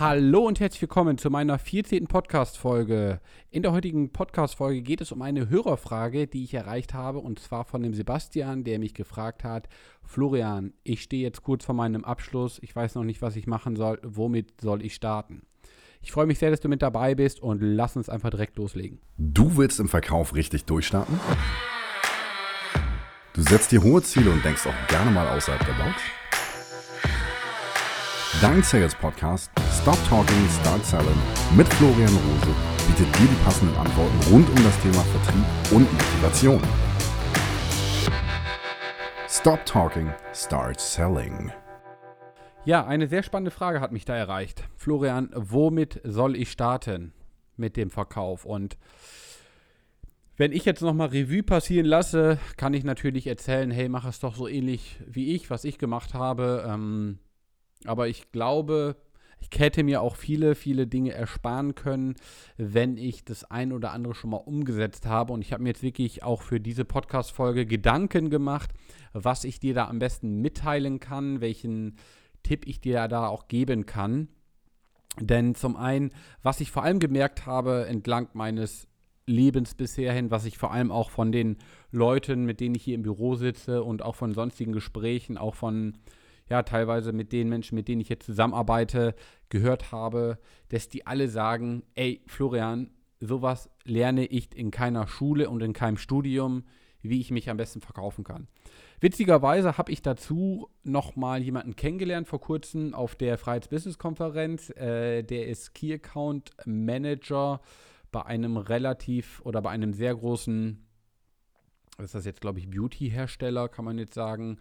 Hallo und herzlich willkommen zu meiner 14. Podcast-Folge. In der heutigen Podcast-Folge geht es um eine Hörerfrage, die ich erreicht habe, und zwar von dem Sebastian, der mich gefragt hat: Florian, ich stehe jetzt kurz vor meinem Abschluss, ich weiß noch nicht, was ich machen soll, womit soll ich starten? Ich freue mich sehr, dass du mit dabei bist und lass uns einfach direkt loslegen. Du willst im Verkauf richtig durchstarten? Du setzt dir hohe Ziele und denkst auch gerne mal außerhalb der Box? Dein Sales Podcast Stop Talking, Start Selling mit Florian Rose bietet dir die passenden Antworten rund um das Thema Vertrieb und Motivation. Stop Talking, Start Selling. Ja, eine sehr spannende Frage hat mich da erreicht. Florian, womit soll ich starten mit dem Verkauf? Und wenn ich jetzt nochmal Revue passieren lasse, kann ich natürlich erzählen, hey, mach es doch so ähnlich wie ich, was ich gemacht habe. Ähm, aber ich glaube, ich hätte mir auch viele, viele Dinge ersparen können, wenn ich das ein oder andere schon mal umgesetzt habe. Und ich habe mir jetzt wirklich auch für diese Podcast-Folge Gedanken gemacht, was ich dir da am besten mitteilen kann, welchen Tipp ich dir da auch geben kann. Denn zum einen, was ich vor allem gemerkt habe entlang meines Lebens bisher hin, was ich vor allem auch von den Leuten, mit denen ich hier im Büro sitze und auch von sonstigen Gesprächen, auch von ja, teilweise mit den Menschen, mit denen ich jetzt zusammenarbeite, gehört habe, dass die alle sagen, ey, Florian, sowas lerne ich in keiner Schule und in keinem Studium, wie ich mich am besten verkaufen kann. Witzigerweise habe ich dazu nochmal jemanden kennengelernt vor kurzem auf der Freiheits-Business-Konferenz. Äh, der ist Key Account Manager bei einem relativ oder bei einem sehr großen ist das jetzt, glaube ich, Beauty-Hersteller, kann man jetzt sagen,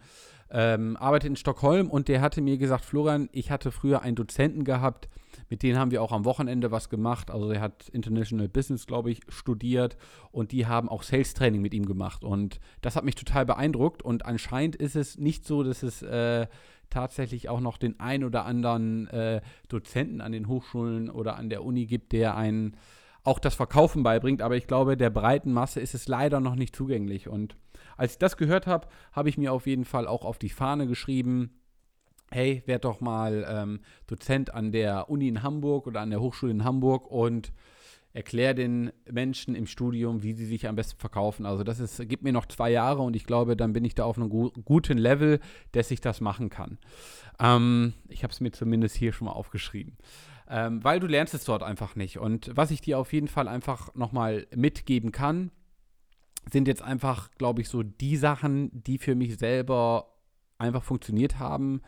ähm, arbeitet in Stockholm und der hatte mir gesagt, Florian, ich hatte früher einen Dozenten gehabt, mit denen haben wir auch am Wochenende was gemacht. Also er hat International Business, glaube ich, studiert und die haben auch Sales Training mit ihm gemacht. Und das hat mich total beeindruckt. Und anscheinend ist es nicht so, dass es äh, tatsächlich auch noch den ein oder anderen äh, Dozenten an den Hochschulen oder an der Uni gibt, der einen auch das Verkaufen beibringt, aber ich glaube, der breiten Masse ist es leider noch nicht zugänglich. Und als ich das gehört habe, habe ich mir auf jeden Fall auch auf die Fahne geschrieben, hey, werd doch mal ähm, Dozent an der Uni in Hamburg oder an der Hochschule in Hamburg und erklär den Menschen im Studium, wie sie sich am besten verkaufen. Also das ist, gibt mir noch zwei Jahre und ich glaube, dann bin ich da auf einem gu guten Level, dass ich das machen kann. Ähm, ich habe es mir zumindest hier schon mal aufgeschrieben ähm, weil du lernst es dort einfach nicht. Und was ich dir auf jeden Fall einfach nochmal mitgeben kann, sind jetzt einfach, glaube ich, so die Sachen, die für mich selber einfach funktioniert haben,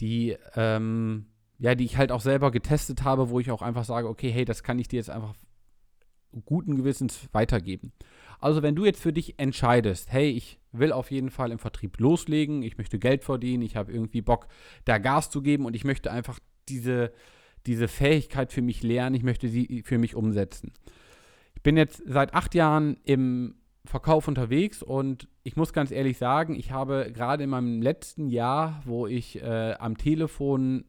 die, ähm, ja, die ich halt auch selber getestet habe, wo ich auch einfach sage, okay, hey, das kann ich dir jetzt einfach guten Gewissens weitergeben. Also wenn du jetzt für dich entscheidest, hey, ich will auf jeden Fall im Vertrieb loslegen, ich möchte Geld verdienen, ich habe irgendwie Bock, da Gas zu geben und ich möchte einfach diese, diese Fähigkeit für mich lernen, ich möchte sie für mich umsetzen. Ich bin jetzt seit acht Jahren im Verkauf unterwegs und ich muss ganz ehrlich sagen, ich habe gerade in meinem letzten Jahr, wo ich äh, am Telefon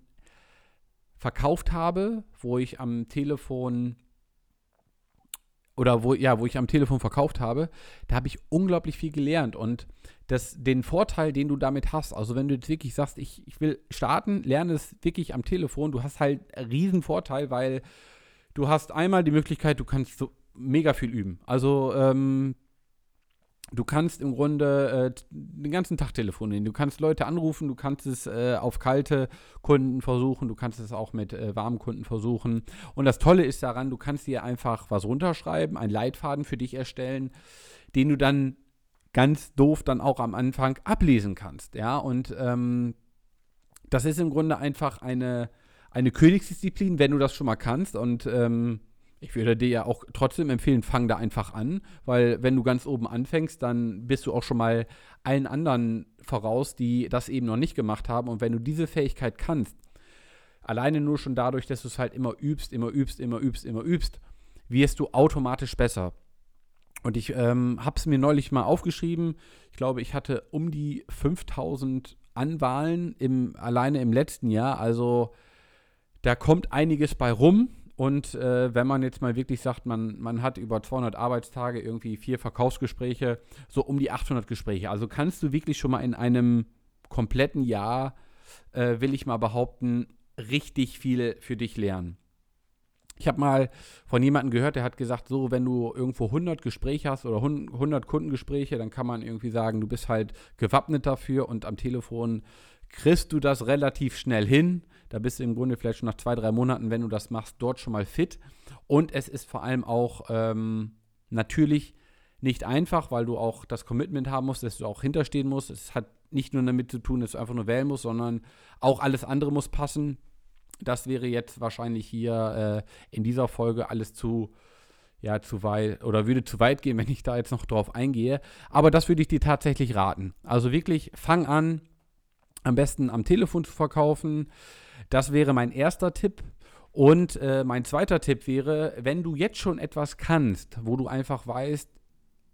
verkauft habe, wo ich am Telefon oder wo, ja, wo ich am Telefon verkauft habe, da habe ich unglaublich viel gelernt und das, den Vorteil, den du damit hast, also wenn du jetzt wirklich sagst, ich, ich will starten, lerne es wirklich am Telefon, du hast halt einen riesen Vorteil, weil du hast einmal die Möglichkeit, du kannst so mega viel üben. Also ähm, du kannst im Grunde äh, den ganzen Tag telefonieren. Du kannst Leute anrufen, du kannst es äh, auf kalte Kunden versuchen, du kannst es auch mit äh, warmen Kunden versuchen. Und das Tolle ist daran, du kannst dir einfach was runterschreiben, einen Leitfaden für dich erstellen, den du dann ganz doof dann auch am Anfang ablesen kannst. Ja, und ähm, das ist im Grunde einfach eine, eine Königsdisziplin, wenn du das schon mal kannst. Und ähm, ich würde dir ja auch trotzdem empfehlen, fang da einfach an, weil wenn du ganz oben anfängst, dann bist du auch schon mal allen anderen voraus, die das eben noch nicht gemacht haben. Und wenn du diese Fähigkeit kannst, alleine nur schon dadurch, dass du es halt immer übst, immer übst, immer übst, immer übst, wirst du automatisch besser. Und ich ähm, habe es mir neulich mal aufgeschrieben. Ich glaube, ich hatte um die 5000 Anwahlen im, alleine im letzten Jahr. Also da kommt einiges bei rum. Und äh, wenn man jetzt mal wirklich sagt, man, man hat über 200 Arbeitstage irgendwie vier Verkaufsgespräche, so um die 800 Gespräche. Also kannst du wirklich schon mal in einem kompletten Jahr, äh, will ich mal behaupten, richtig viel für dich lernen. Ich habe mal von jemandem gehört, der hat gesagt, so, wenn du irgendwo 100 Gespräche hast oder 100 Kundengespräche, dann kann man irgendwie sagen, du bist halt gewappnet dafür und am Telefon kriegst du das relativ schnell hin. Da bist du im Grunde vielleicht schon nach zwei, drei Monaten, wenn du das machst, dort schon mal fit. Und es ist vor allem auch ähm, natürlich nicht einfach, weil du auch das Commitment haben musst, dass du auch hinterstehen musst. Es hat nicht nur damit zu tun, dass du einfach nur wählen musst, sondern auch alles andere muss passen. Das wäre jetzt wahrscheinlich hier äh, in dieser Folge alles zu, ja, zu weit oder würde zu weit gehen, wenn ich da jetzt noch drauf eingehe. Aber das würde ich dir tatsächlich raten. Also wirklich, fang an, am besten am Telefon zu verkaufen. Das wäre mein erster Tipp. Und äh, mein zweiter Tipp wäre, wenn du jetzt schon etwas kannst, wo du einfach weißt,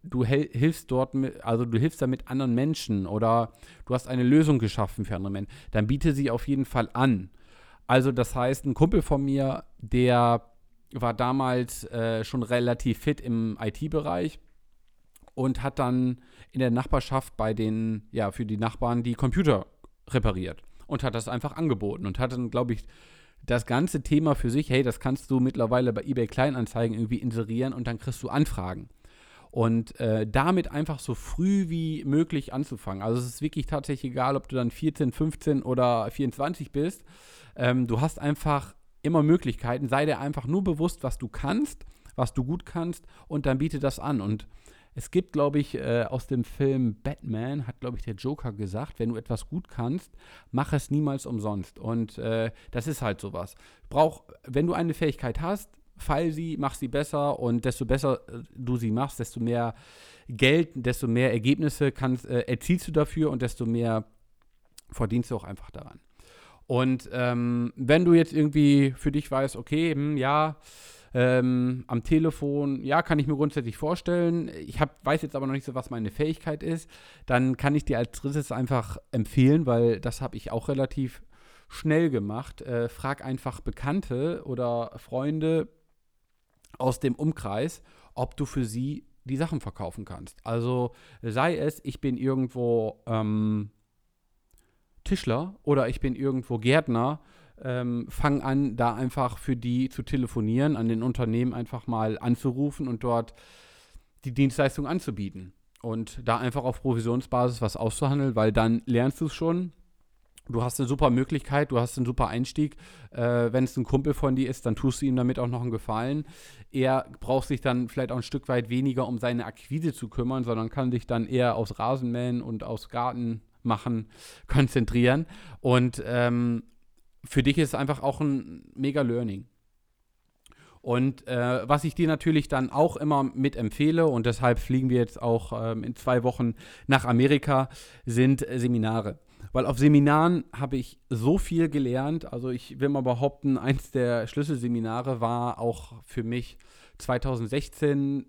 du hilfst dort, mit, also du hilfst damit anderen Menschen oder du hast eine Lösung geschaffen für andere Menschen, dann biete sie auf jeden Fall an. Also das heißt, ein Kumpel von mir, der war damals äh, schon relativ fit im IT-Bereich und hat dann in der Nachbarschaft bei den, ja, für die Nachbarn die Computer repariert und hat das einfach angeboten und hat dann, glaube ich, das ganze Thema für sich, hey, das kannst du mittlerweile bei eBay Kleinanzeigen irgendwie inserieren und dann kriegst du Anfragen. Und äh, damit einfach so früh wie möglich anzufangen. Also es ist wirklich tatsächlich egal, ob du dann 14, 15 oder 24 bist. Ähm, du hast einfach immer Möglichkeiten. Sei dir einfach nur bewusst, was du kannst, was du gut kannst und dann biete das an. Und es gibt, glaube ich, äh, aus dem Film Batman, hat, glaube ich, der Joker gesagt, wenn du etwas gut kannst, mach es niemals umsonst. Und äh, das ist halt sowas. Brauch, wenn du eine Fähigkeit hast, fall sie, mach sie besser und desto besser äh, du sie machst, desto mehr Geld, desto mehr Ergebnisse kannst, äh, erzielst du dafür und desto mehr verdienst du auch einfach daran. Und ähm, wenn du jetzt irgendwie für dich weißt, okay, hm, ja, ähm, am Telefon, ja, kann ich mir grundsätzlich vorstellen. Ich hab, weiß jetzt aber noch nicht so, was meine Fähigkeit ist. Dann kann ich dir als drittes einfach empfehlen, weil das habe ich auch relativ schnell gemacht. Äh, frag einfach Bekannte oder Freunde aus dem Umkreis, ob du für sie die Sachen verkaufen kannst. Also sei es, ich bin irgendwo ähm, Tischler oder ich bin irgendwo Gärtner ähm, fang an, da einfach für die zu telefonieren, an den Unternehmen einfach mal anzurufen und dort die Dienstleistung anzubieten. Und da einfach auf Provisionsbasis was auszuhandeln, weil dann lernst du es schon. Du hast eine super Möglichkeit, du hast einen super Einstieg. Äh, Wenn es ein Kumpel von dir ist, dann tust du ihm damit auch noch einen Gefallen. Er braucht sich dann vielleicht auch ein Stück weit weniger um seine Akquise zu kümmern, sondern kann sich dann eher aus Rasenmähen und aus Garten machen konzentrieren. Und ähm, für dich ist es einfach auch ein mega Learning. Und äh, was ich dir natürlich dann auch immer mit empfehle, und deshalb fliegen wir jetzt auch ähm, in zwei Wochen nach Amerika, sind Seminare. Weil auf Seminaren habe ich so viel gelernt. Also ich will mal behaupten, eins der Schlüsselseminare war auch für mich 2016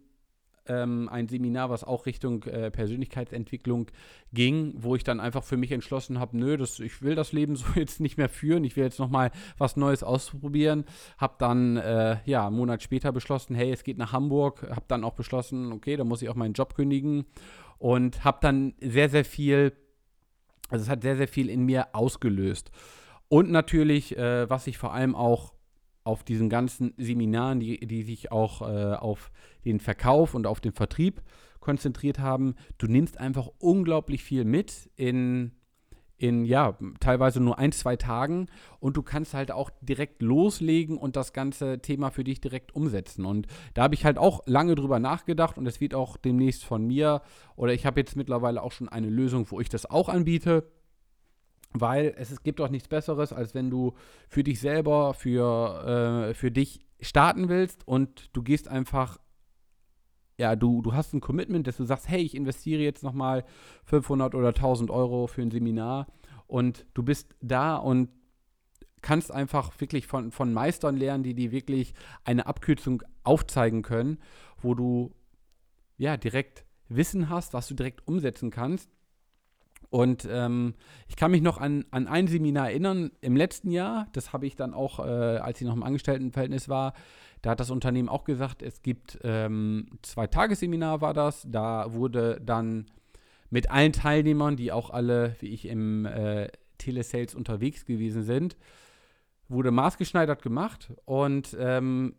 ähm, ein Seminar, was auch Richtung äh, Persönlichkeitsentwicklung ging, wo ich dann einfach für mich entschlossen habe, nö, das, ich will das Leben so jetzt nicht mehr führen, ich will jetzt nochmal was Neues ausprobieren. Habe dann, äh, ja, einen Monat später beschlossen, hey, es geht nach Hamburg. Habe dann auch beschlossen, okay, da muss ich auch meinen Job kündigen. Und habe dann sehr, sehr viel, also es hat sehr, sehr viel in mir ausgelöst. Und natürlich, äh, was ich vor allem auch auf diesen ganzen Seminaren, die, die sich auch äh, auf den Verkauf und auf den Vertrieb konzentriert haben, du nimmst einfach unglaublich viel mit in, in ja, teilweise nur ein, zwei Tagen und du kannst halt auch direkt loslegen und das ganze Thema für dich direkt umsetzen. Und da habe ich halt auch lange drüber nachgedacht und es wird auch demnächst von mir oder ich habe jetzt mittlerweile auch schon eine Lösung, wo ich das auch anbiete weil es, es gibt auch nichts Besseres, als wenn du für dich selber, für, äh, für dich starten willst und du gehst einfach, ja, du, du hast ein Commitment, dass du sagst, hey, ich investiere jetzt nochmal 500 oder 1000 Euro für ein Seminar und du bist da und kannst einfach wirklich von, von Meistern lernen, die dir wirklich eine Abkürzung aufzeigen können, wo du ja direkt Wissen hast, was du direkt umsetzen kannst und ähm, ich kann mich noch an, an ein Seminar erinnern im letzten Jahr. Das habe ich dann auch, äh, als ich noch im Angestelltenverhältnis war, da hat das Unternehmen auch gesagt, es gibt ähm, zwei Tagesseminar war das. Da wurde dann mit allen Teilnehmern, die auch alle, wie ich im äh, Telesales unterwegs gewesen sind, wurde maßgeschneidert gemacht und ähm,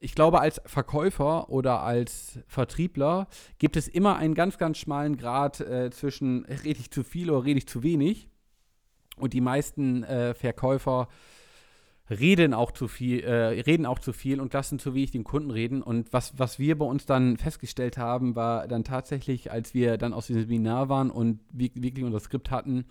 ich glaube, als Verkäufer oder als Vertriebler gibt es immer einen ganz, ganz schmalen Grad äh, zwischen rede ich zu viel oder rede ich zu wenig. Und die meisten äh, Verkäufer reden auch zu viel, äh, reden auch zu viel und lassen zu wenig den Kunden reden. Und was, was wir bei uns dann festgestellt haben, war dann tatsächlich, als wir dann aus dem Seminar waren und wirklich unser Skript hatten,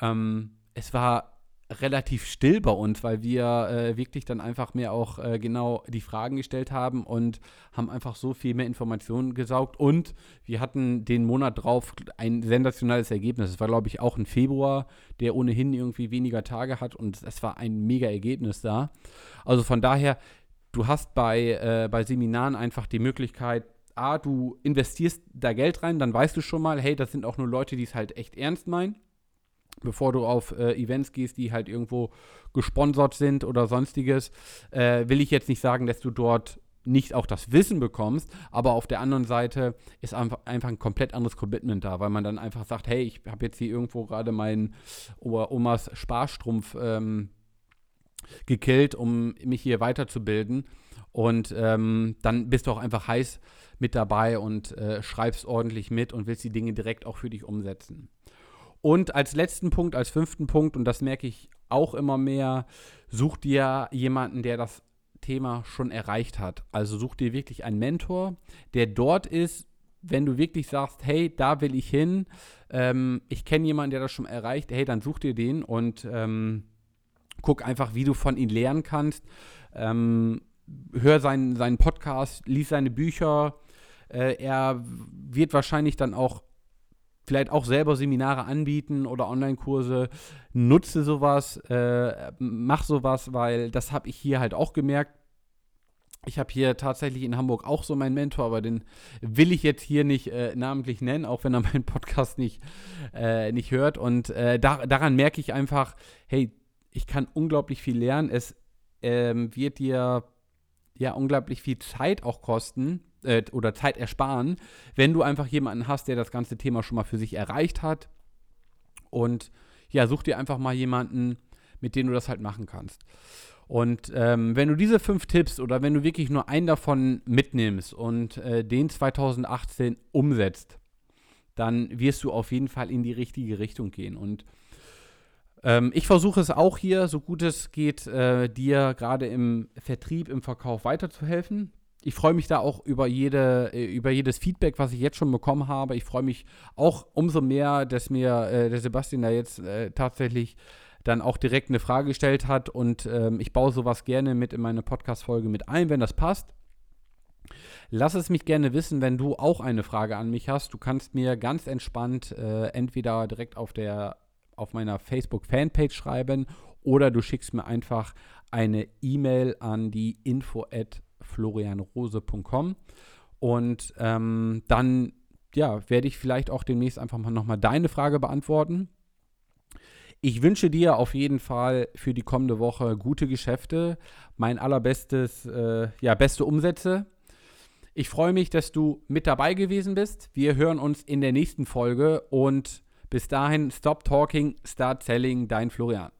ähm, es war relativ still bei uns, weil wir äh, wirklich dann einfach mehr auch äh, genau die Fragen gestellt haben und haben einfach so viel mehr Informationen gesaugt und wir hatten den Monat drauf ein sensationelles Ergebnis. Es war, glaube ich, auch ein Februar, der ohnehin irgendwie weniger Tage hat und es war ein mega Ergebnis da. Also von daher, du hast bei, äh, bei Seminaren einfach die Möglichkeit, A, du investierst da Geld rein, dann weißt du schon mal, hey, das sind auch nur Leute, die es halt echt ernst meinen bevor du auf äh, Events gehst, die halt irgendwo gesponsert sind oder sonstiges, äh, will ich jetzt nicht sagen, dass du dort nicht auch das Wissen bekommst, aber auf der anderen Seite ist einfach, ein komplett anderes Commitment da, weil man dann einfach sagt, hey, ich habe jetzt hier irgendwo gerade meinen Omas Sparstrumpf ähm, gekillt, um mich hier weiterzubilden. Und ähm, dann bist du auch einfach heiß mit dabei und äh, schreibst ordentlich mit und willst die Dinge direkt auch für dich umsetzen. Und als letzten Punkt, als fünften Punkt, und das merke ich auch immer mehr, such dir jemanden, der das Thema schon erreicht hat. Also such dir wirklich einen Mentor, der dort ist, wenn du wirklich sagst, hey, da will ich hin, ähm, ich kenne jemanden, der das schon erreicht, hey, dann such dir den und ähm, guck einfach, wie du von ihm lernen kannst. Ähm, hör seinen, seinen Podcast, lies seine Bücher. Äh, er wird wahrscheinlich dann auch vielleicht auch selber Seminare anbieten oder Online-Kurse. Nutze sowas, äh, mach sowas, weil das habe ich hier halt auch gemerkt. Ich habe hier tatsächlich in Hamburg auch so meinen Mentor, aber den will ich jetzt hier nicht äh, namentlich nennen, auch wenn er meinen Podcast nicht, äh, nicht hört. Und äh, da, daran merke ich einfach, hey, ich kann unglaublich viel lernen. Es ähm, wird dir ja unglaublich viel Zeit auch kosten, äh, oder Zeit ersparen, wenn du einfach jemanden hast, der das ganze Thema schon mal für sich erreicht hat. Und ja, such dir einfach mal jemanden, mit dem du das halt machen kannst. Und ähm, wenn du diese fünf Tipps oder wenn du wirklich nur einen davon mitnimmst und äh, den 2018 umsetzt, dann wirst du auf jeden Fall in die richtige Richtung gehen. Und ähm, ich versuche es auch hier, so gut es geht, äh, dir gerade im Vertrieb, im Verkauf weiterzuhelfen ich freue mich da auch über, jede, äh, über jedes Feedback, was ich jetzt schon bekommen habe. Ich freue mich auch umso mehr, dass mir äh, der Sebastian da jetzt äh, tatsächlich dann auch direkt eine Frage gestellt hat und ähm, ich baue sowas gerne mit in meine Podcast-Folge mit ein, wenn das passt. Lass es mich gerne wissen, wenn du auch eine Frage an mich hast. Du kannst mir ganz entspannt äh, entweder direkt auf der auf meiner Facebook-Fanpage schreiben oder du schickst mir einfach eine E-Mail an die info@ florianrose.com. Und ähm, dann ja, werde ich vielleicht auch demnächst einfach mal nochmal deine Frage beantworten. Ich wünsche dir auf jeden Fall für die kommende Woche gute Geschäfte, mein allerbestes, äh, ja, beste Umsätze. Ich freue mich, dass du mit dabei gewesen bist. Wir hören uns in der nächsten Folge und bis dahin, stop talking, start selling, dein Florian.